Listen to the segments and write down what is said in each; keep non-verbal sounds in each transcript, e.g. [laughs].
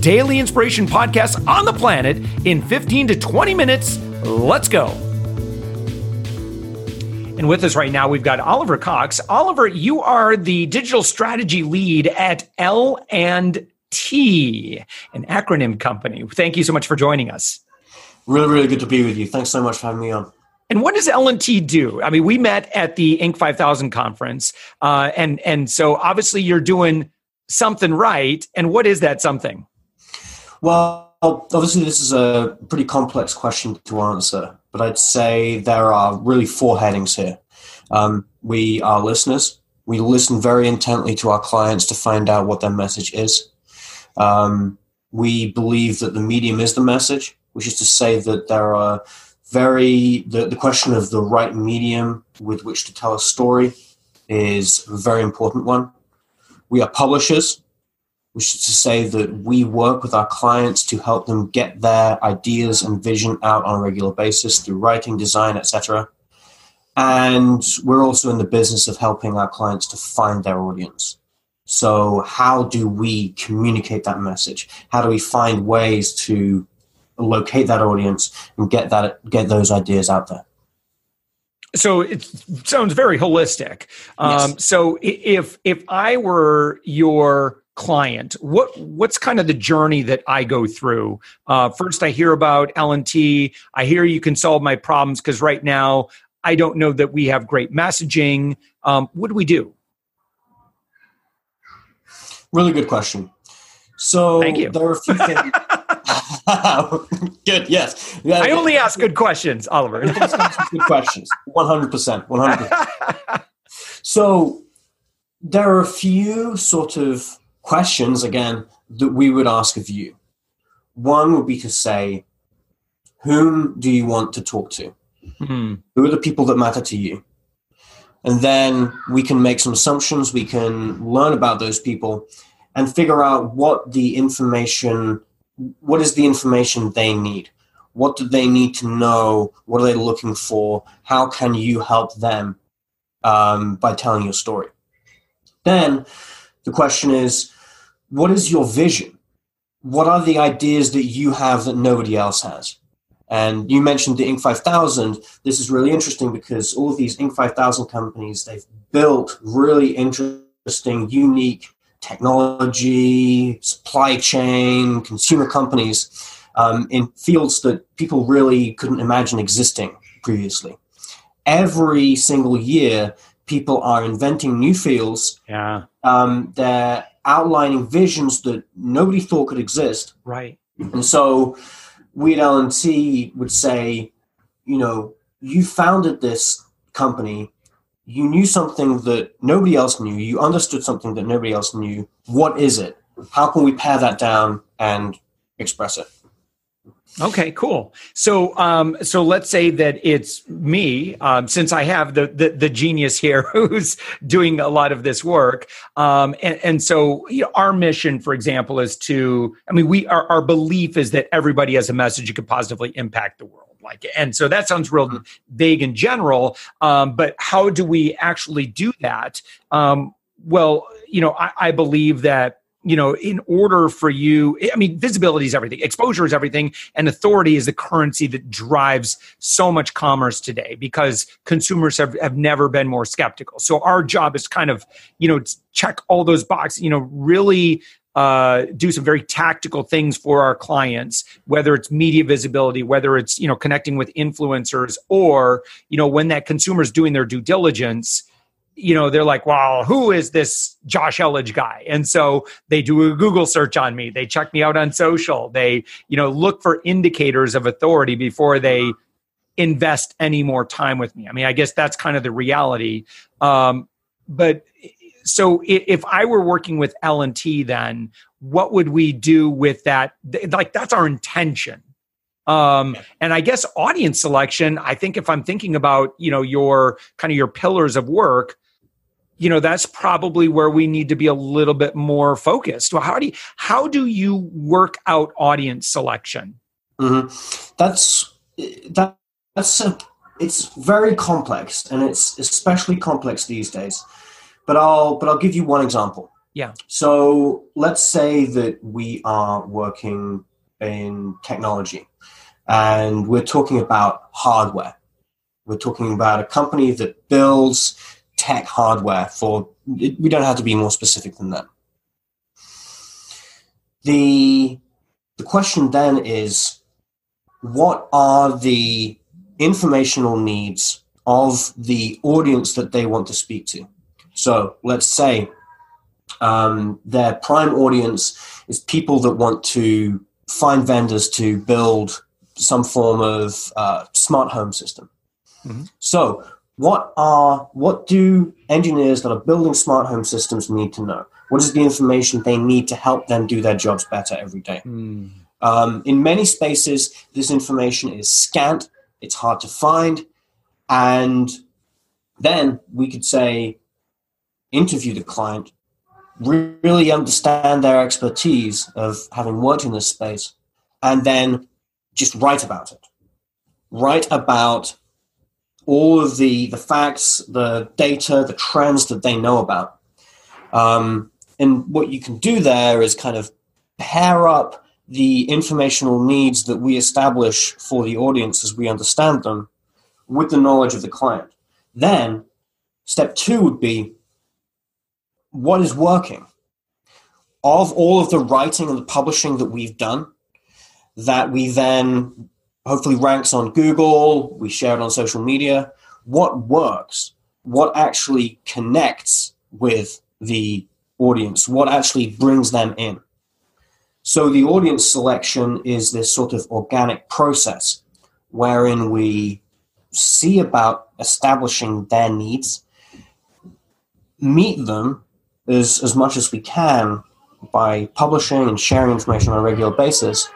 daily inspiration podcast on the planet in 15 to 20 minutes. Let's go. And with us right now, we've got Oliver Cox. Oliver, you are the digital strategy lead at L and T, an acronym company. Thank you so much for joining us. Really, really good to be with you. Thanks so much for having me on. And what does L&T do? I mean, we met at the Inc. 5000 conference, uh, and and so obviously you're doing something right. And what is that something? Well, obviously, this is a pretty complex question to answer, but I'd say there are really four headings here. Um, we are listeners. We listen very intently to our clients to find out what their message is. Um, we believe that the medium is the message, which is to say that there are very the, the question of the right medium with which to tell a story is a very important one. We are publishers which is to say that we work with our clients to help them get their ideas and vision out on a regular basis through writing, design, etc. And we're also in the business of helping our clients to find their audience. So, how do we communicate that message? How do we find ways to locate that audience and get that get those ideas out there? so it sounds very holistic. Um, yes. So if if I were your client. What what's kind of the journey that i go through? Uh, first i hear about l&t i hear you can solve my problems because right now i don't know that we have great messaging. Um, what do we do? Really good question. So Thank you. there are a few things. [laughs] [laughs] Good yes. Yeah, i only ask good questions oliver. Good [laughs] questions. 100% 100% so there are a few sort of questions again that we would ask of you. One would be to say, whom do you want to talk to? Mm-hmm. Who are the people that matter to you? And then we can make some assumptions, we can learn about those people and figure out what the information what is the information they need? What do they need to know? What are they looking for? How can you help them um, by telling your story? Then the question is what is your vision? What are the ideas that you have that nobody else has? And you mentioned the Inc. 5000. This is really interesting because all of these Inc. 5000 companies, they've built really interesting, unique technology, supply chain, consumer companies um, in fields that people really couldn't imagine existing previously. Every single year, people are inventing new fields. Yeah. Um, they're outlining visions that nobody thought could exist. Right. And so we at L&T would say, you know, you founded this company, you knew something that nobody else knew, you understood something that nobody else knew. What is it? How can we pare that down and express it? Okay, cool. So, um, so let's say that it's me, um, since I have the, the, the genius here [laughs] who's doing a lot of this work, um, and, and so you know, our mission, for example, is to. I mean, we our, our belief is that everybody has a message that could positively impact the world. Like, and so that sounds real mm-hmm. vague in general, um, but how do we actually do that? Um, well, you know, I, I believe that you know, in order for you, I mean, visibility is everything, exposure is everything, and authority is the currency that drives so much commerce today because consumers have, have never been more skeptical. So our job is kind of, you know, check all those boxes, you know, really uh, do some very tactical things for our clients, whether it's media visibility, whether it's, you know, connecting with influencers, or, you know, when that consumer is doing their due diligence, you know, they're like, well, who is this Josh Elledge guy? And so they do a Google search on me. They check me out on social. They, you know, look for indicators of authority before they invest any more time with me. I mean, I guess that's kind of the reality. Um, but so if I were working with L and T, then what would we do with that? Like that's our intention Um, and I guess audience selection, I think if I'm thinking about, you know, your kind of your pillars of work, you know, that's probably where we need to be a little bit more focused. Well, how do you, how do you work out audience selection? Mm-hmm. That's that, that's a, it's very complex, and it's especially complex these days. But I'll but I'll give you one example. Yeah. So let's say that we are working in technology, and we're talking about hardware. We're talking about a company that builds tech hardware for. We don't have to be more specific than that. The the question then is what are the informational needs of the audience that they want to speak to. So let's say um, their prime audience is people that want to find vendors to build some form of uh, smart home system. Mm-hmm. So what are what do engineers that are building smart home systems need to know? What is the information they need to help them do their jobs better every day? Mm. Um, in many spaces, this information is scant, it's hard to find, and then we could say, interview the client, really understand their expertise of having worked in this space, and then just write about it. Write about all of the, the facts, the data, the trends that they know about. Um, and what you can do there is kind of pair up the informational needs that we establish for the audience as we understand them with the knowledge of the client. Then, step two would be what is working? Of all of the writing and the publishing that we've done, that we then hopefully ranks on Google, we share it on social media, what works? What actually connects with the audience? What actually brings them in? So the audience selection is this sort of organic process wherein we see about establishing their needs, meet them as, as much as we can by publishing and sharing information on a regular basis.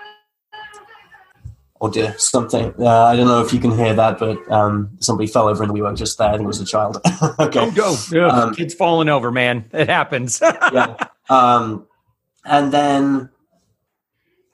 Oh dear, something. Uh, I don't know if you can hear that, but um, somebody fell over in the WeWork just there. I think it was a child. [laughs] okay. Oh, go. Yeah, um, kids falling over, man. [laughs] It happens. [laughs] yeah. Um, and then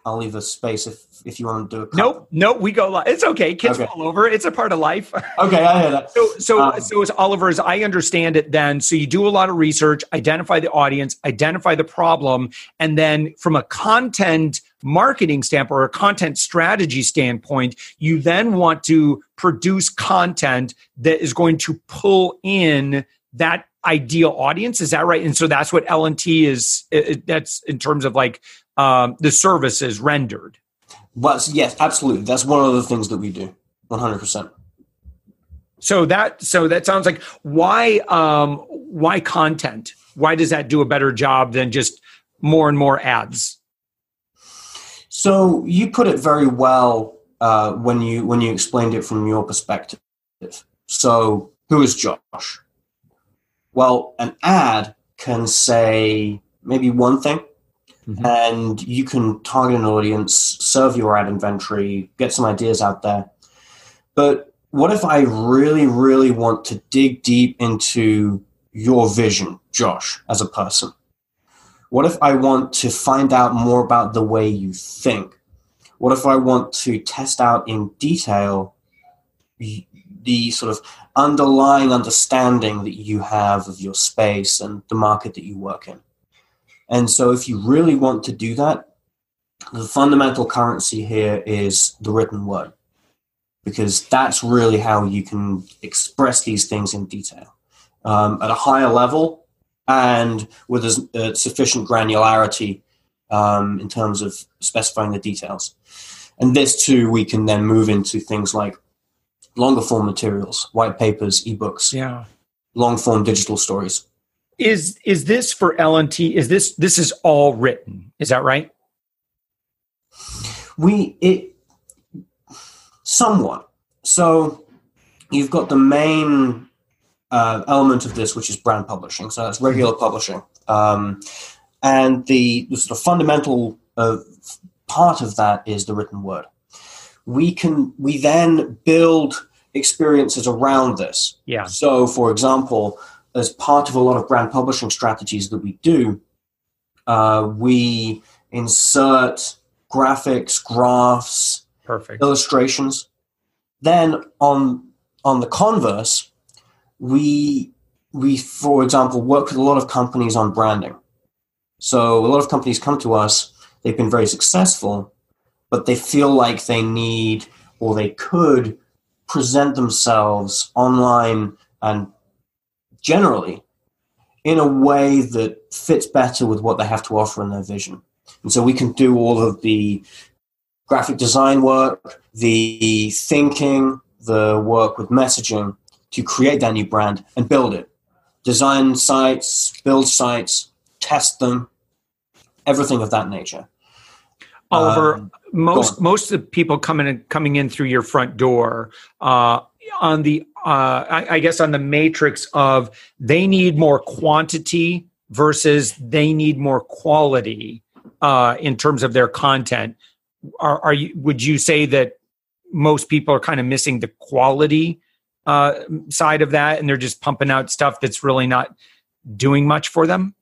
I'll leave a space if if you want to do it. Nope, nope. We go. live. It's okay. Kids okay. fall over. It's a part of life. okay, I hear that. So, so, um, so as Oliver, as I understand it, then, so you do a lot of research, identify the audience, identify the problem, and then from a content marketing standpoint or a content strategy standpoint, you then want to produce content that is going to pull in that ideal audience is that right and so that's what l&t is that's in terms of like um, the service is rendered. Well, yes, absolutely. That's one of the things that we do, one hundred percent. So that so that sounds like why um, why content? Why does that do a better job than just more and more ads? So you put it very well uh, when you when you explained it from your perspective. So who is Josh? Well, an ad can say maybe one thing, Mm-hmm. And you can target an audience, serve your ad inventory, get some ideas out there. But what if I really, really want to dig deep into your vision, Josh, as a person? What if I want to find out more about the way you think? What if I want to test out in detail the sort of underlying understanding that you have of your space and the market that you work in? And so, if you really want to do that, the fundamental currency here is the written word, because that's really how you can express these things in detail um, at a higher level and with a, uh, sufficient granularity um, in terms of specifying the details. And this too, we can then move into things like longer form materials, white papers, ebooks, yeah. long form digital stories is is this for L&T? Is this this is all written? Is that right? We it somewhat. So you've got the main uh, element of this, which is brand publishing. So that's regular publishing, um, and the, the, sort of fundamental uh, part of that is the written word. we can we then build experiences around this. Yeah. So, for example, as part of a lot of brand publishing strategies that we do, uh, we insert graphics, graphs, Perfect. illustrations. Then on on the converse, we we for example work with a lot of companies on branding. So a lot of companies come to us, they've been very successful, but they feel like they need or they could present themselves online and generally in a way that fits better with what they have to offer in their vision. And so we can do all of the graphic design work, the thinking, the work with messaging to create that new brand and build it. Design sites, build sites, test them, everything of that nature. Oliver, Um, most most of the people coming in, coming in through your front door uh, on the uh, I, I guess on the matrix of they need more quantity versus they need more quality uh, in terms of their content. Are, are you? Would you say that most people are kind of missing the quality uh, side of that, and they're just pumping out stuff that's really not doing much for them?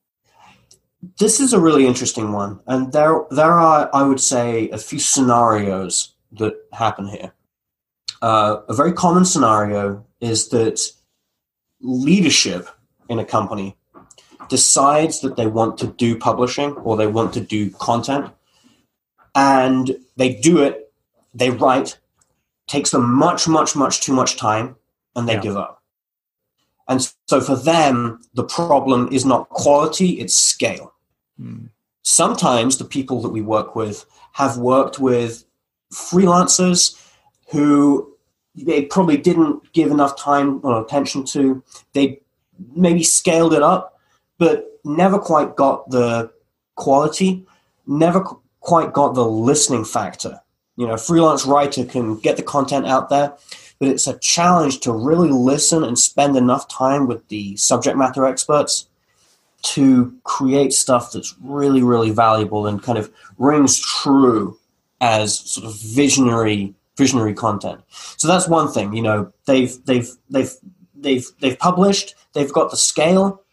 This is a really interesting one, and there there are, I would say, a few scenarios that happen here. Uh, a very common scenario is that leadership in a company decides that they want to do publishing or they want to do content, and they do it. They write, takes them much, much, much too much time, and they Yeah. give up. And so for them, the problem is not quality, it's scale. Hmm. Sometimes the people that we work with have worked with freelancers who they probably didn't give enough time or attention to. They maybe scaled it up, but never quite got the quality, never qu- quite got the listening factor. You know, a freelance writer can get the content out there, but it's a challenge to really listen and spend enough time with the subject matter experts to create stuff that's really, really valuable and kind of rings true as sort of visionary visionary content. So that's one thing. You know, they've they've they've they've they've published, they've got the scale,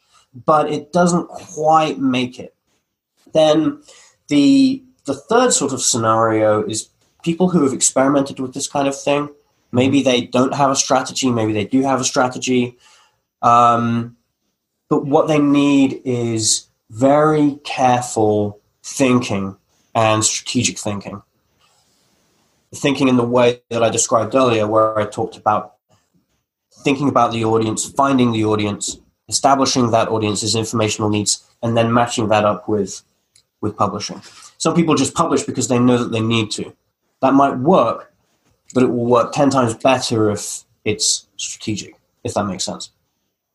but it doesn't quite make it. Then the the third sort of scenario is people who have experimented with this kind of thing. Maybe they don't have a strategy, maybe they do have a strategy. Um, but what they need is very careful thinking and strategic thinking. Thinking in the way that I described earlier, where I talked about thinking about the audience, finding the audience, establishing that audience's informational needs, and then matching that up with with publishing. Some people just publish because they know that they need to. That might work, but it will work ten times better if it's strategic. If that makes sense.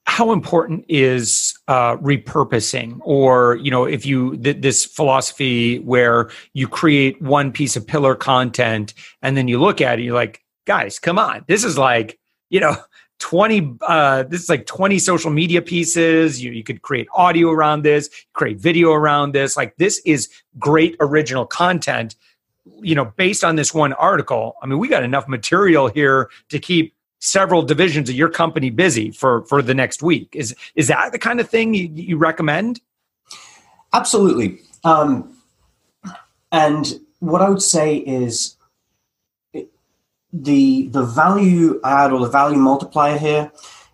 how important is uh, repurposing or you know if you th- this philosophy where you create one piece of pillar content and then you look at it you're like guys come on this is like you know [laughs] 20 uh, this is like 20 social media pieces you, you could create audio around this create video around this like this is great original content you know based on this one article i mean we got enough material here to keep several divisions of your company busy for for the next week is is that the kind of thing you, you recommend Absolutely. Um, and what I would say is the the value add or the value multiplier here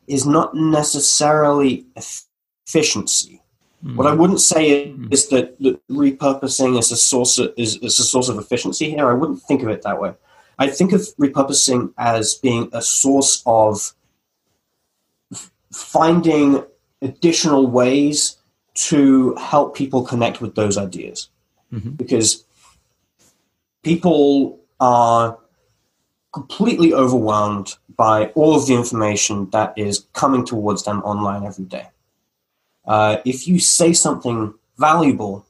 is not necessarily efficiency. What I wouldn't say Mm. is that, that repurposing is a source of, is, is a source of efficiency here. I wouldn't think of it that way. I think of repurposing as being a source of finding additional ways to help people connect with those ideas Mhm. because people are completely overwhelmed by all of the information that is coming towards them online every day. Uh, if you say something valuable,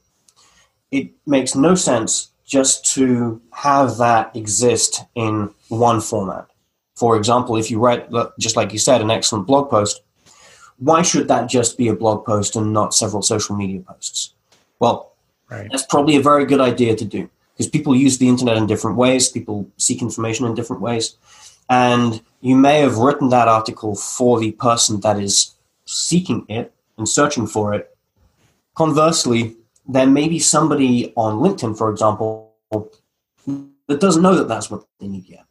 it makes no sense just to have that exist in one format. For example, if you write, just like you said, an excellent blog post, why should that just be a blog post and not several social media posts? Well, right that's probably a very good idea to do. because people use the internet in different ways, people seek information in different ways. And you may have written that article for the person that is seeking it and searching for it. Conversely, there may be somebody on LinkedIn, for example, that doesn't know that that's what they need yet.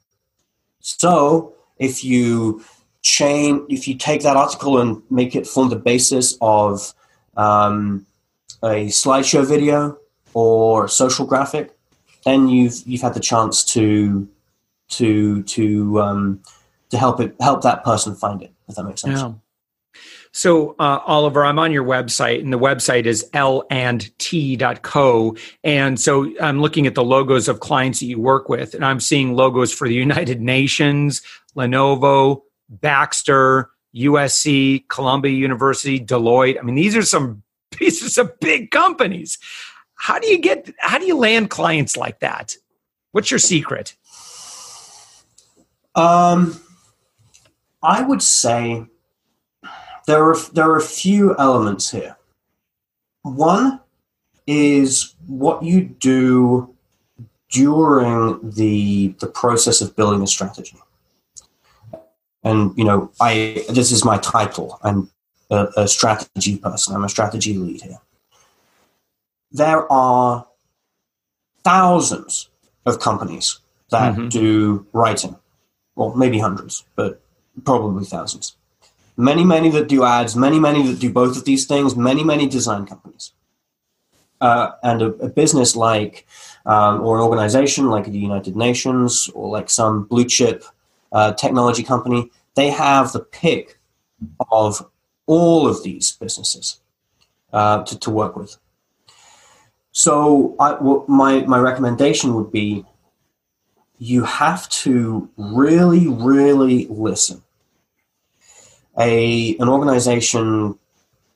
So if you chain, if you take that article and make it form the basis of um, a slideshow video or a social graphic, then you've you've had the chance to to to um, to help it help that person find it. If that makes sense. Yeah. So, uh, Oliver, I'm on your website, and the website is landt.co. And so I'm looking at the logos of clients that you work with, and I'm seeing logos for the United [laughs] Nations, Lenovo, Baxter, USC, Columbia University, Deloitte. I mean, these are some [laughs] pieces of big companies. How do you get, how do you land clients like that? What's your secret? Um, I would say there are there are a few elements here. One is what you do during the the process of building a strategy. And you know, I this is my title. I'm a, a strategy person. I'm a strategy lead here. There are thousands of companies that mm-hmm. do writing. Well, maybe hundreds, but probably thousands many, many that do ads, many, many that do both of these things, many, many design companies. Uh, and a, a, business like, um, or an organization like the United Nations or like some blue chip uh, technology company, they have the pick of all of these businesses uh, to, to work with. So, I, my, my recommendation would be you have to really, really listen a an organization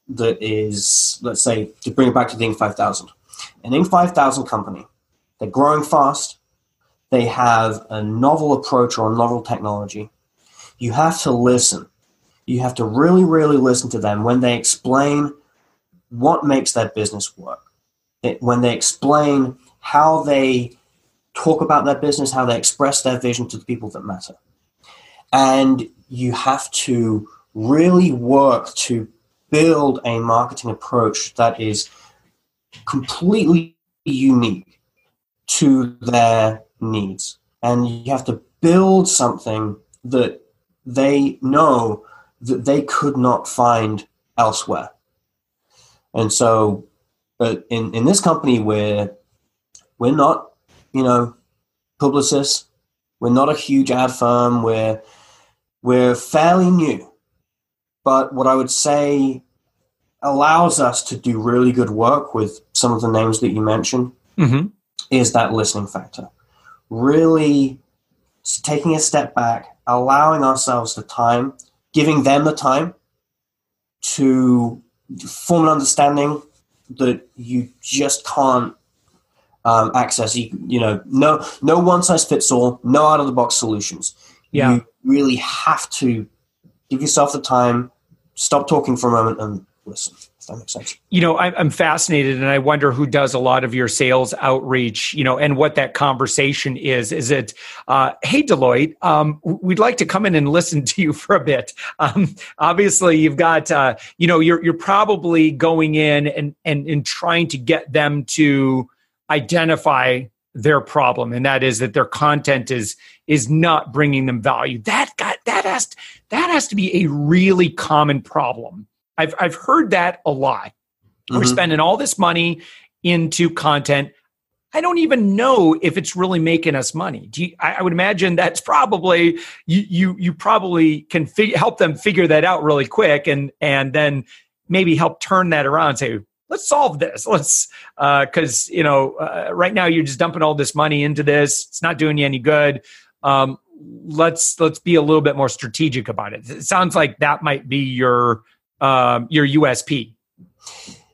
that is, let's say, to bring it back to the Inc. 5000, an Inc. 5000 company, they're growing fast, they have a novel approach or a novel technology. You have to listen. You have to really, really listen to them when they explain what makes their business work. When they explain how they talk about their business, how they express their vision to the people that matter. And you have to really work to build a marketing approach that is completely unique to their needs. And you have to build something that they know that they could not find elsewhere. And so in, in this company we're we're not, you know, publicists. We're not a huge ad firm. We're we're fairly new. But what I would say allows us to do really good work with some of the names that you mentioned mm-hmm. is that listening factor. Really taking a step back, allowing ourselves the time, giving them the time to form an understanding that you just can't um, access. You, you know, no, no one size fits all, no out of the box solutions. Yeah. You really have to give yourself the time, stop talking for a moment and listen. If that makes sense. You know, I'm fascinated, and I wonder who does a lot of your sales outreach. You know, and what that conversation is. Is it, uh, hey Deloitte, um, we'd like to come in and listen [laughs] to you for a bit. Um, obviously, you've got, uh, you know, you're you're probably going in and and and trying to get them to identify their problem and that is that their content is is not bringing them value that got that has to, that has to be a really common problem i've i've heard that a lot mm-hmm. we're spending all this money into content I don't even know if it's really making us money. You, I, I, would imagine that's probably you. You, you probably can fig- help them figure that out really quick, and and then maybe help turn that around. And say, let's solve this. Let's because uh, you know uh, right now you're just dumping all this money into this. It's not doing you any good. Um, let's let's be a little bit more strategic about it. It sounds like that might be your um, your USP.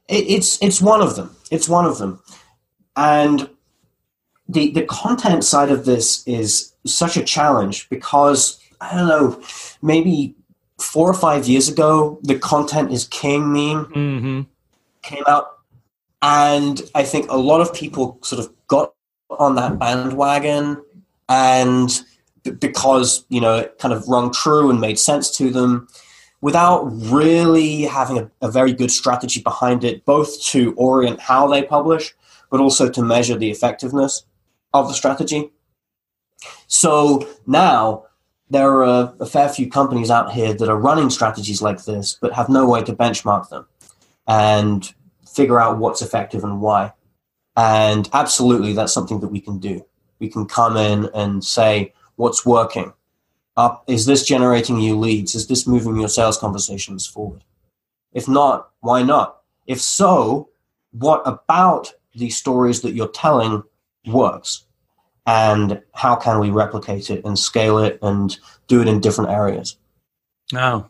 It's it's one of them. It's one of them, and the the content side of this is such a challenge because I don't know maybe four or five years ago the content is king meme. Mm-hmm came out, and I think a lot of people sort of got on that bandwagon and because you know it kind of rung true and made sense to them without really having a, a, very good strategy behind it both to orient how they publish but also to measure the effectiveness of the strategy. So now there are a, a fair few companies out here that are running strategies like this but have no way to benchmark them and figure out what's effective and why. And absolutely that's something that we can do. We can come in and say what's working. Uh, is this generating you leads? Is this moving your sales conversations forward? If not, why not? If so, what about the stories that you're telling works? And how can we replicate it and scale it and do it in different areas? Oh,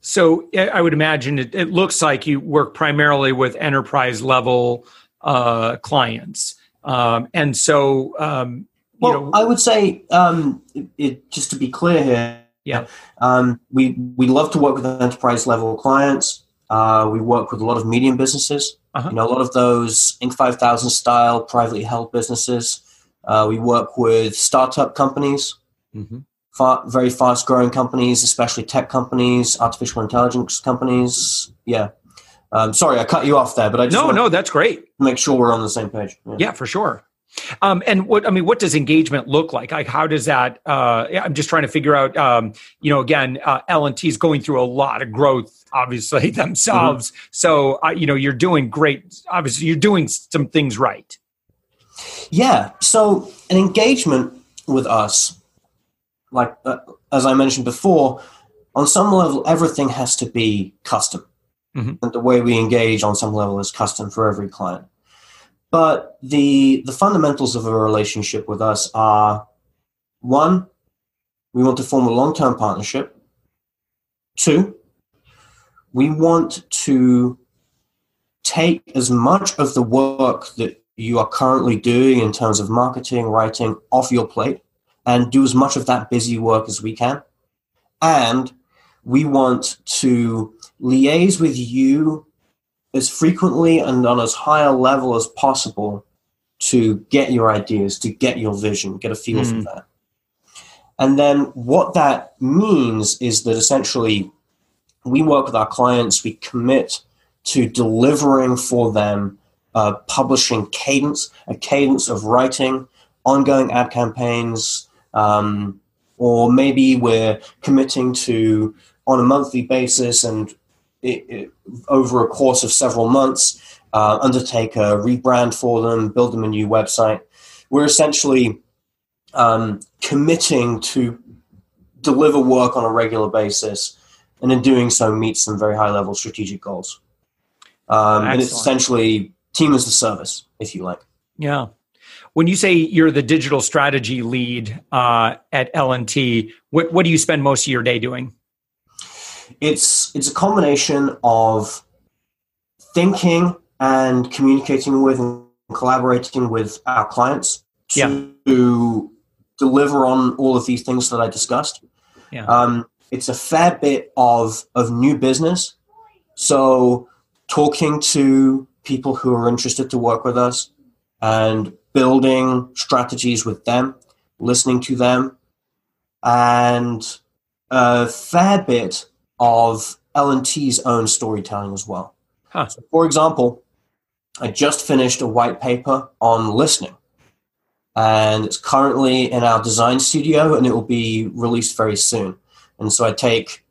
so I would imagine it, it looks like you work primarily with enterprise level uh, clients. Um, and so um, well, know, I would say, um, it, it, just to be clear here, yeah, um, we we love to work with enterprise level clients. Uh, we work with a lot of medium businesses. Uh-huh. You know, a lot of those Inc. 5000 style privately held businesses. Uh, we work with startup companies, mm-hmm. far, very fast growing companies, especially tech companies, artificial intelligence companies. Yeah. Um, sorry, I cut you off there, but I just no, no, that's great. Make sure we're on the same page. Yeah, yeah for sure. Um, and what I mean, what does engagement look like? Like, how does that? Uh, I'm just trying to figure out. Um, you know, again, uh, L and T is going through a lot of growth, obviously [laughs] themselves. Mm-hmm. So, uh, you know, you're doing great. Obviously, you're doing some things right. Yeah. So, an engagement with us, like uh, as I mentioned before, on some level, everything has to be custom, mm-hmm. and the way we engage on some level is custom for every client. But the the fundamentals of a relationship with us are one, we want to form a long-term partnership. Two, we want to take as much of the work that you are currently doing in terms of marketing, writing off your plate and do as much of that busy work as we can. And we want to liaise with you as frequently and on as high a level as possible to get your ideas, to get your vision, get a feel mm. for that. And then what that means is that essentially we work with our clients, we commit to delivering for them a publishing cadence, a cadence of writing, ongoing ad campaigns, um, or maybe we're committing to on a monthly basis and it, it, over a course of several months, uh, undertake a rebrand for them, build them a new website. We're essentially um, committing to deliver work on a regular basis, and in doing so, meet some very high level strategic goals. Um, and it's essentially team as a service, if you like. Yeah. When you say you're the digital strategy lead uh, at L&T, what, what do you spend most of your day doing? It's it's a combination of thinking and communicating with and collaborating with our clients to yeah. deliver on all of these things that I discussed. Yeah. Um, it's a fair bit of of new business. So talking to people who are interested to work with us and building strategies with them, listening to them, and a fair bit of L&T's own storytelling as well. Huh. So for example, I just finished a white paper on listening. And it's currently in our design studio and it will be released very soon. And so I take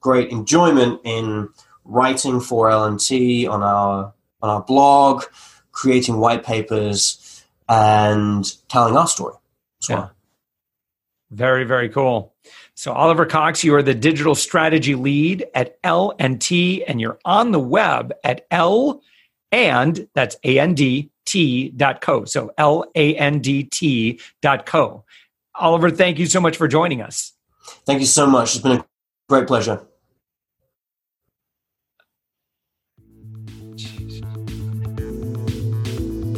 great enjoyment in writing for L&T on our on our blog, creating white papers and telling our story as yeah. well. Very, very cool. So Oliver Cox, you are the digital strategy lead at L and T, and you're on the web at L and that's A N D T dot co. So L A N D T dot co. Oliver, thank you so much for joining us. Thank you so much. It's been a great pleasure.